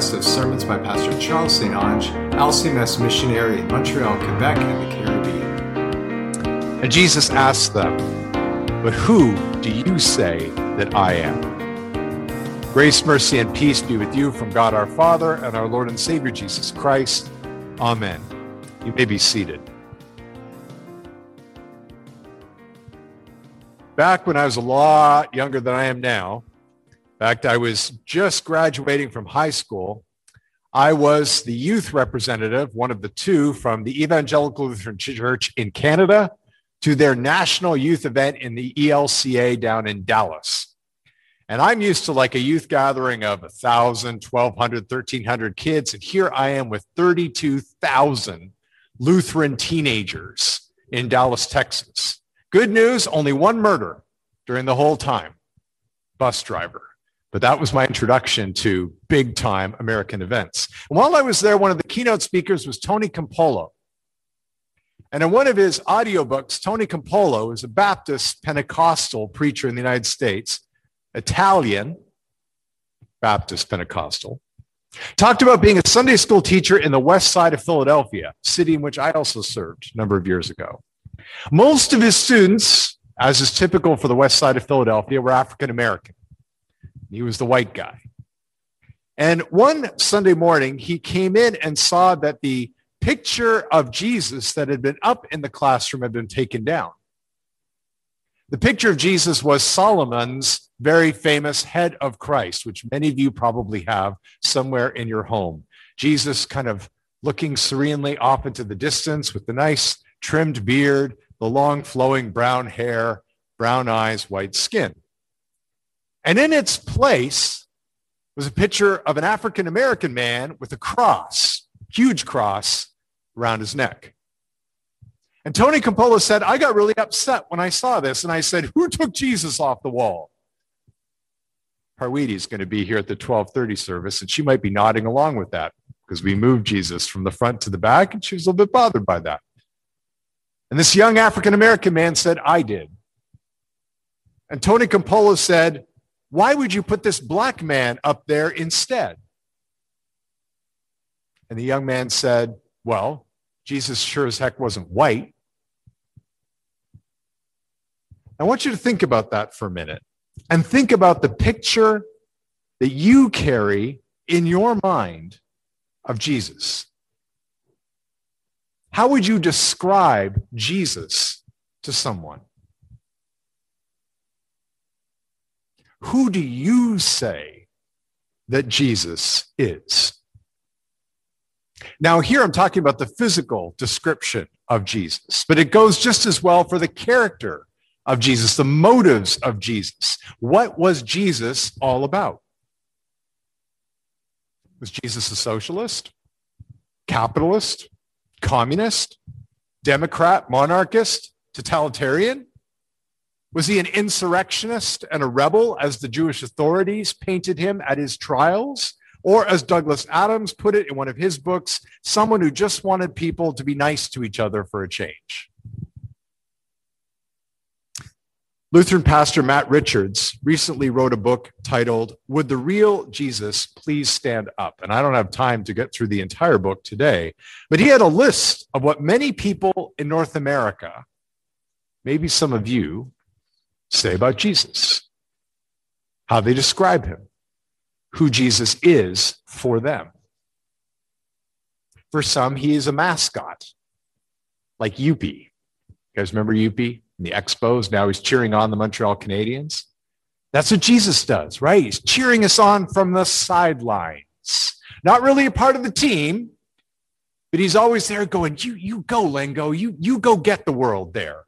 podcast of sermons by Pastor Charles St-Onge, LCMS missionary in Montreal, Quebec, and the Caribbean. And Jesus asked them, But who do you say that I am? Grace, mercy, and peace be with you from God our Father and our Lord and Savior Jesus Christ. Amen. You may be seated. Back when I was a lot younger than I am now, in fact, I was just graduating from high school. I was the youth representative, one of the two from the Evangelical Lutheran Church in Canada to their national youth event in the ELCA down in Dallas. And I'm used to like a youth gathering of 1,000, 1,200, 1,300 kids. And here I am with 32,000 Lutheran teenagers in Dallas, Texas. Good news only one murder during the whole time bus driver. But that was my introduction to big time American events. And while I was there, one of the keynote speakers was Tony Campolo. And in one of his audiobooks, Tony Campolo is a Baptist Pentecostal preacher in the United States, Italian Baptist Pentecostal. Talked about being a Sunday school teacher in the west side of Philadelphia, city in which I also served a number of years ago. Most of his students, as is typical for the west side of Philadelphia, were African American. He was the white guy. And one Sunday morning, he came in and saw that the picture of Jesus that had been up in the classroom had been taken down. The picture of Jesus was Sallman's very famous head of Christ, which many of you probably have somewhere in your home. Jesus kind of looking serenely off into the distance with the nice trimmed beard, the long flowing brown hair, brown eyes, white skin. And in its place was a picture of an African American man with a cross, huge cross around his neck. And Tony Campolo said, I got really upset when I saw this. And I said, Who took Jesus off the wall? Parweedy is going to be here at the 1230 service, and she might be nodding along with that because we moved Jesus from the front to the back, and she was a little bit bothered by that. And this young African American man said, I did. And Tony Campolo said, why would you put this black man up there instead? And the young man said, Well, Jesus sure as heck wasn't white. I want you to think about that for a minute and think about the picture that you carry in your mind of Jesus. How would you describe Jesus to someone? Who do you say that Jesus is? Now, here I'm talking about the physical description of Jesus, but it goes just as well for the character of Jesus, the motives of Jesus. What was Jesus all about? Was Jesus a socialist, capitalist, communist, Democrat, monarchist, totalitarian? Was he an insurrectionist and a rebel, as the Jewish authorities painted him at his trials? Or, as Douglas Adams put it in one of his books, someone who just wanted people to be nice to each other for a change? Lutheran pastor Matt Richards recently wrote a book titled, Would the Real Jesus Please Stand Up? And I don't have time to get through the entire book today, but he had a list of what many people in North America, maybe some of you, say about Jesus, how they describe him, who Jesus is for them. For some, he is a mascot, like Youppi. You guys remember Youppi in the Expos? Now he's cheering on the Montreal Canadiens. That's what Jesus does, right? He's cheering us on from the sidelines. Not really a part of the team, but he's always there going, you, you go, Lengo. You, you go get the world there.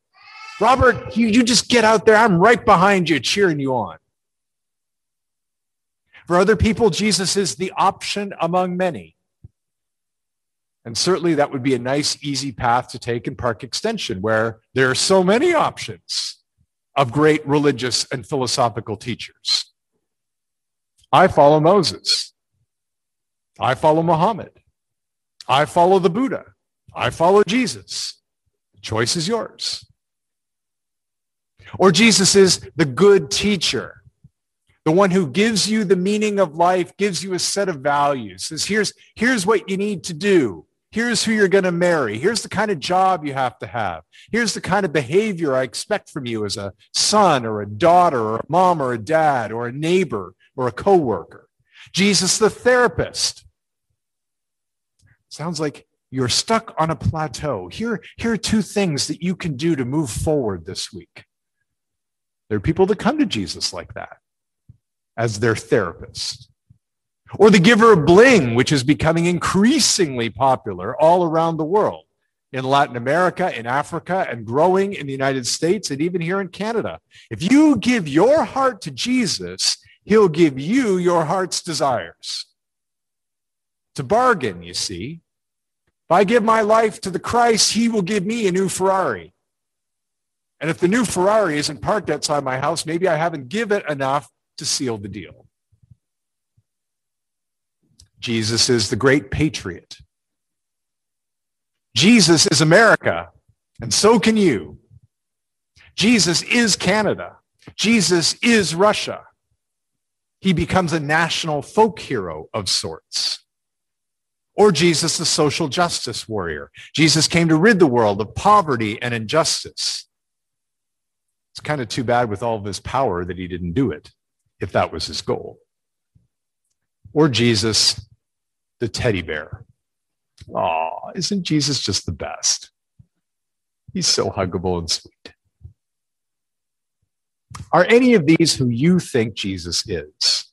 Robert, you, you just get out there. I'm right behind you, cheering you on. For other people, Jesus is the option among many. And certainly that would be a nice, easy path to take in Park Extension, where there are so many options of great religious and philosophical teachers. I follow Moses. I follow Muhammad. I follow the Buddha. I follow Jesus. The choice is yours. Or Jesus is the good teacher, the one who gives you the meaning of life, gives you a set of values, says, here's, here's what you need to do. Here's who you're going to marry. Here's the kind of job you have to have. Here's the kind of behavior I expect from you as a son or a daughter or a mom or a dad or a neighbor or a coworker. Jesus, the therapist. Sounds like you're stuck on a plateau. Here, here are two things that you can do to move forward this week. There are people that come to Jesus like that as their therapist. Or the giver of bling, which is becoming increasingly popular all around the world in Latin America, in Africa, and growing in the United States, and even here in Canada. If you give your heart to Jesus, he'll give you your heart's desires. To bargain, you see. If I give my life to the Christ, he will give me a new Ferrari. And if the new Ferrari isn't parked outside my house, maybe I haven't given enough to seal the deal. Jesus is the great patriot. Jesus is America, and so can you. Jesus is Canada. Jesus is Russia. He becomes a national folk hero of sorts. Or Jesus, the social justice warrior. Jesus came to rid the world of poverty and injustice. It's kind of too bad with all of his power that he didn't do it, if that was his goal. Or Jesus, the teddy bear. Aw, isn't Jesus just the best? He's so huggable and sweet. Are any of these who you think Jesus is?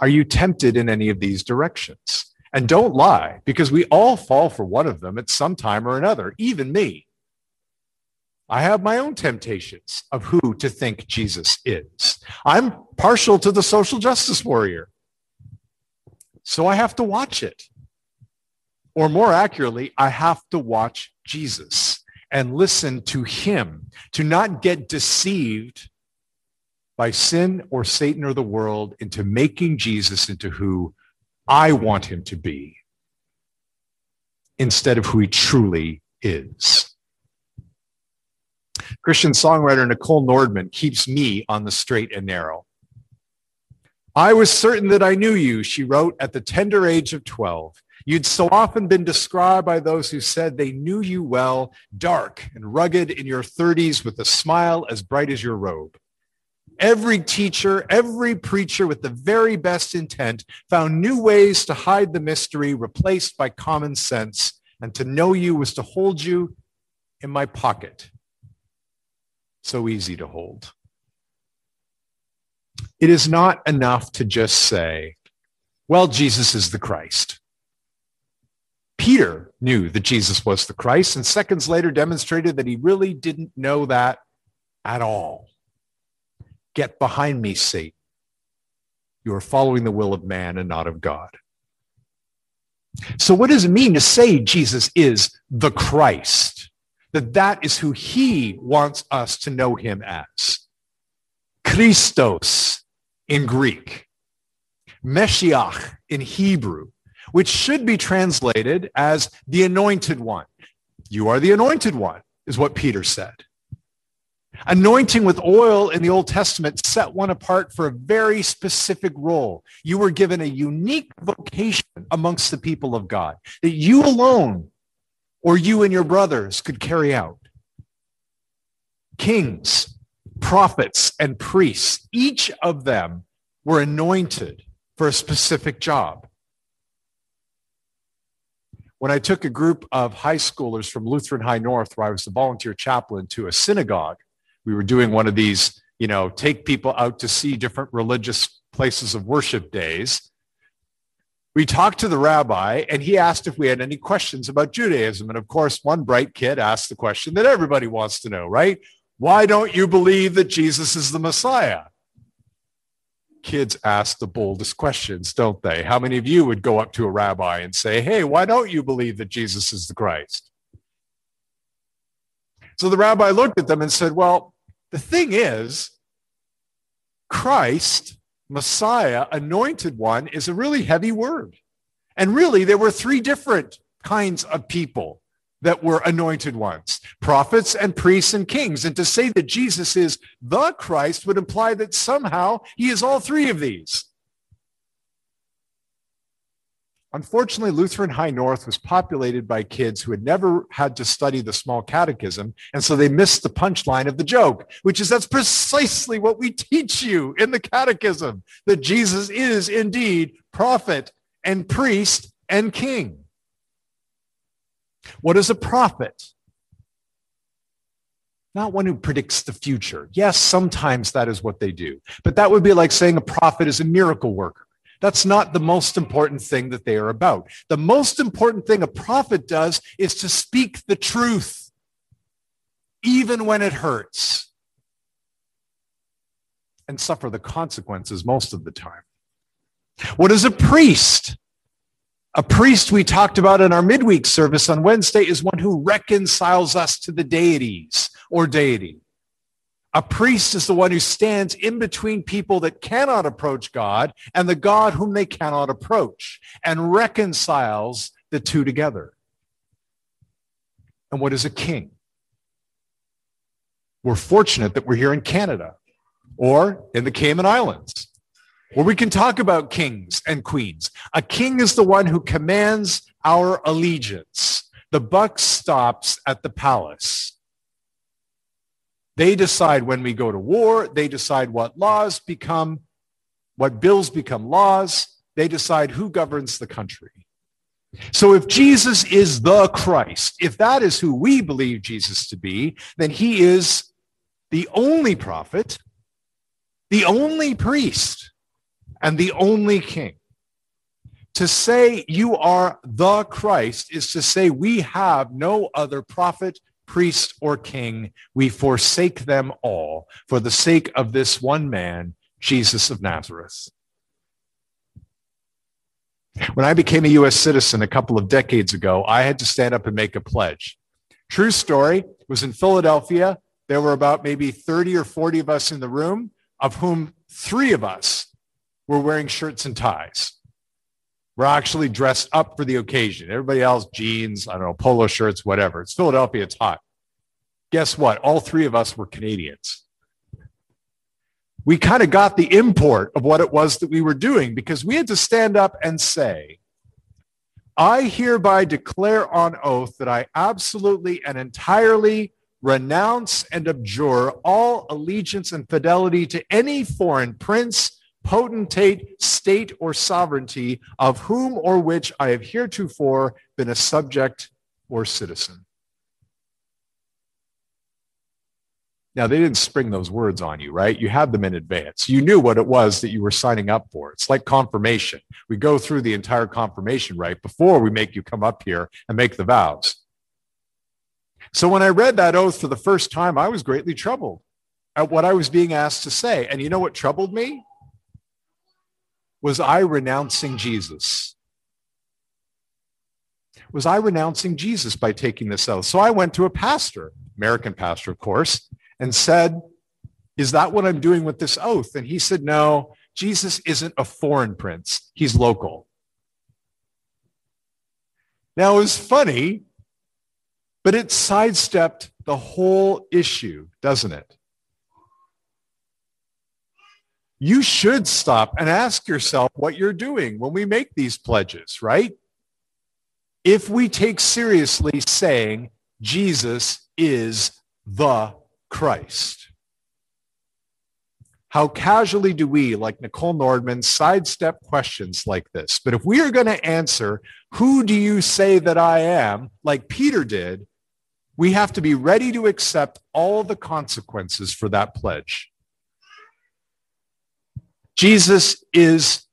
Are you tempted in any of these directions? And don't lie, because we all fall for one of them at some time or another, even me. I have my own temptations of who to think Jesus is. I'm partial to the social justice warrior. So I have to watch it. Or more accurately, I have to watch Jesus and listen to him, to not get deceived by sin or Satan or the world into making Jesus into who I want him to be instead of who he truly is. Christian songwriter Nichole Nordeman keeps me on the straight and narrow. I was certain that I knew you, she wrote at the tender age of 12. You'd so often been described by those who said they knew you well, dark and rugged in your 30s with a smile as bright as your robe. Every teacher, every preacher with the very best intent found new ways to hide the mystery replaced by common sense. And to know you was to hold you in my pocket. So easy to hold. It is not enough to just say, well, Jesus is the Christ. Peter knew that Jesus was the Christ and seconds later demonstrated that he really didn't know that at all. Get behind me, Satan. You are following the will of man and not of God. So what does it mean to say Jesus is the Christ? That that is who he wants us to know him as. Christos in Greek, Meshiach in Hebrew, which should be translated as the anointed one. You are the anointed one, is what Peter said. Anointing with oil in the Old Testament set one apart for a very specific role. You were given a unique vocation amongst the people of God that you alone or you and your brothers could carry out. Kings, prophets and priests, each of them were anointed for a specific job. When I took a group of high schoolers from Lutheran High North, where I was the volunteer chaplain, to a synagogue, we were doing one of these, you know, take people out to see different religious places of worship days. We talked to the rabbi, and he asked if we had any questions about Judaism. And of course, one bright kid asked the question that everybody wants to know, right? Why don't you believe that Jesus is the Messiah? Kids ask the boldest questions, don't they? How many of you would go up to a rabbi and say, Hey, why don't you believe that Jesus is the Christ? So the rabbi looked at them and said, Well, the thing is, Christ, Messiah, anointed one, is a really heavy word. And really, there were three different kinds of people that were anointed ones, prophets and priests and kings. And to say that Jesus is the Christ would imply that somehow he is all three of these. Unfortunately, Lutheran High North was populated by kids who had never had to study the small catechism, and so they missed the punchline of the joke, which is that's precisely what we teach you in the catechism that Jesus is indeed prophet and priest and king. What is a prophet? Not one who predicts the future. Yes, sometimes that is what they do, but that would be like saying a prophet is a miracle worker. That's not the most important thing that they are about. The most important thing a prophet does is to speak the truth, even when it hurts, and suffer the consequences most of the time. What is a priest? A priest we talked about in our midweek service on Wednesday is one who reconciles us to the deities or deity. A priest is the one who stands in between people that cannot approach God and the God whom they cannot approach and reconciles the two together. And what is a king? We're fortunate that we're here in Canada or in the Cayman Islands where we can talk about kings and queens. A king is the one who commands our allegiance. The buck stops at the palace. They decide when we go to war. They decide what laws become, what bills become laws. They decide who governs the country. So if Jesus is the Christ, if that is who we believe Jesus to be, then he is the only prophet, the only priest, and the only king. To say you are the Christ is to say we have no other prophet, priest, or king, we forsake them all for the sake of this one man, Jesus of Nazareth. When I became a U.S. citizen a couple of decades ago, I had to stand up and make a pledge. True story, was in Philadelphia. There were about maybe 30 or 40 of us in the room, of whom three of us were wearing shirts and ties. We're actually dressed up for the occasion. Everybody else, jeans, I don't know, polo shirts, whatever. It's Philadelphia, it's hot. Guess what? All three of us were Canadians. We kind of got the import of what it was that we were doing because we had to stand up and say, I hereby declare on oath that I absolutely and entirely renounce and abjure all allegiance and fidelity to any foreign prince, potentate, state, or sovereignty of whom or which I have heretofore been a subject or citizen. Now, they didn't spring those words on you, right? You had them in advance. You knew what it was that you were signing up for. It's like confirmation. We go through the entire confirmation right before we make you come up here and make the vows. So when I read that oath for the first time, I was greatly troubled at what I was being asked to say. And you know what troubled me? Was I renouncing Jesus? Was I renouncing Jesus by taking this oath? So I went to a pastor, American pastor, of course, and said, Is that what I'm doing with this oath? And he said, No, Jesus isn't a foreign prince, he's local. Now, it was funny, but it sidestepped the whole issue, doesn't it? You should stop and ask yourself what you're doing when we make these pledges, right? If we take seriously saying Jesus is the Christ. How casually do we, like Nichole Nordeman, sidestep questions like this? But if we are going to answer, who do you say that I am, like Peter did, we have to be ready to accept all the consequences for that pledge. Jesus is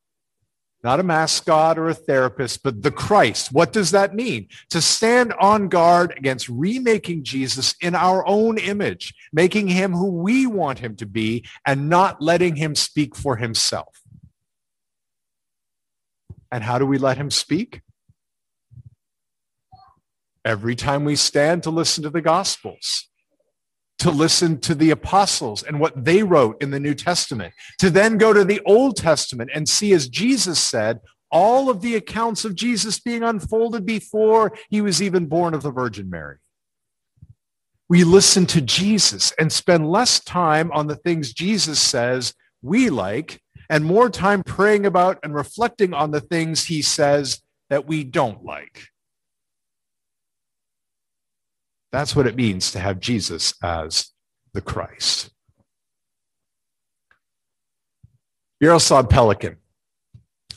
not a mascot or a therapist, but the Christ. What does that mean? To stand on guard against remaking Jesus in our own image, making him who we want him to be, and not letting him speak for himself. And how do we let him speak? Every time we stand to listen to the Gospels to listen to the apostles and what they wrote in the New Testament, to then go to the Old Testament and see, as Jesus said, all of the accounts of Jesus being unfolded before he was even born of the Virgin Mary. We listen to Jesus and spend less time on the things Jesus says we like and more time praying about and reflecting on the things he says that we don't like. That's what it means to have Jesus as the Christ. Jaroslav Pelikan.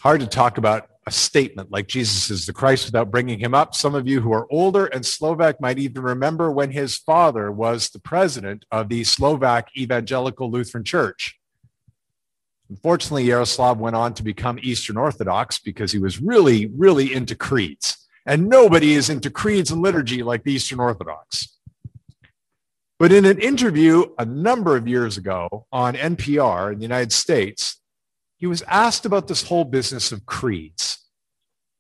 Hard to talk about a statement like Jesus is the Christ without bringing him up. Some of you who are older and Slovak might even remember when his father was the president of the Slovak Evangelical Lutheran Church. Unfortunately, Jaroslav went on to become Eastern Orthodox because he was really, really into creeds. And nobody is into creeds and liturgy like the Eastern Orthodox. But in an interview a number of years ago on NPR in the United States, he was asked about this whole business of creeds.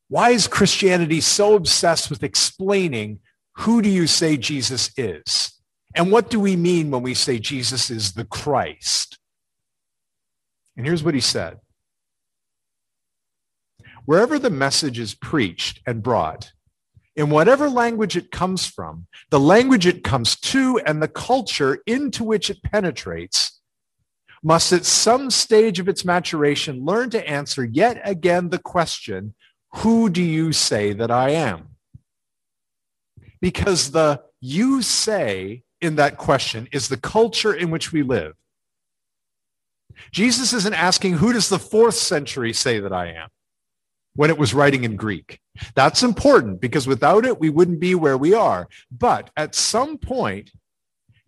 Why is Christianity so obsessed with explaining who do you say Jesus is? And what do we mean when we say Jesus is the Christ? And here's what he said. Wherever the message is preached and brought, in whatever language it comes from, the language it comes to, and the culture into which it penetrates, must at some stage of its maturation learn to answer yet again the question, who do you say that I am? Because the you say in that question is the culture in which we live. Jesus isn't asking, who does the fourth century say that I am? When it was writing in Greek. That's important because without it, we wouldn't be where we are. But at some point,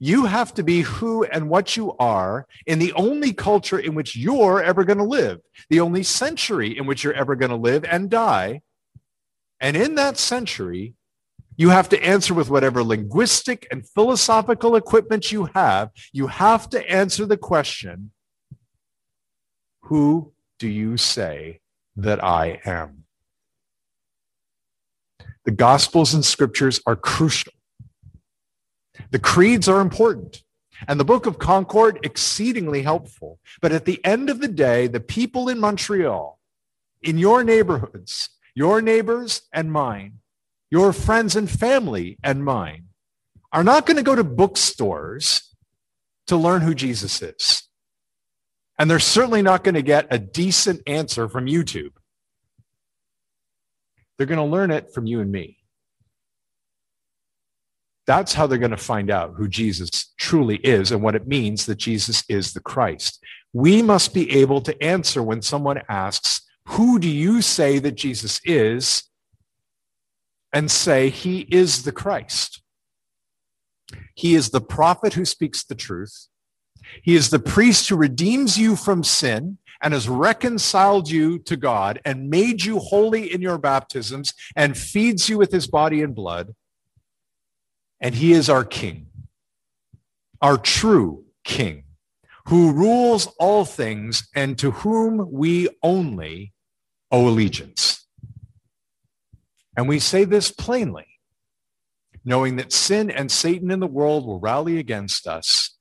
you have to be who and what you are in the only culture in which you're ever going to live, the only century in which you're ever going to live and die. And in that century, you have to answer with whatever linguistic and philosophical equipment you have. You have to answer the question Who do you say that I am? The Gospels and Scriptures are crucial the creeds are important and the Book of Concord exceedingly helpful. But at the end of the day, the people in Montreal, in your neighborhoods, your neighbors and mine, your friends and family and mine, are not going to go to bookstores to learn who Jesus is. And they're certainly not going to get a decent answer from YouTube. They're going to learn it from you and me. That's how they're going to find out who Jesus truly is and what it means that Jesus is the Christ. We must be able to answer when someone asks, Who do you say that Jesus is? and say, He is the Christ. He is the prophet who speaks the truth. He is the priest who redeems you from sin and has reconciled you to God and made you holy in your baptisms and feeds you with his body and blood and he is our king, our true king, who rules all things and to whom we only owe allegiance. And we say this plainly, knowing that sin and Satan in the world will rally against us,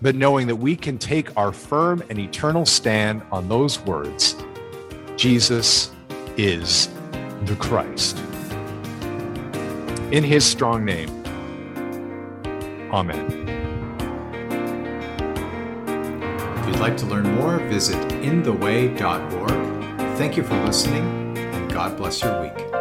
but knowing that we can take our firm and eternal stand on those words Jesus is the Christ. In his strong name. Amen. If you'd like to learn more, visit intheway.org. Thank you for listening, and God bless your week.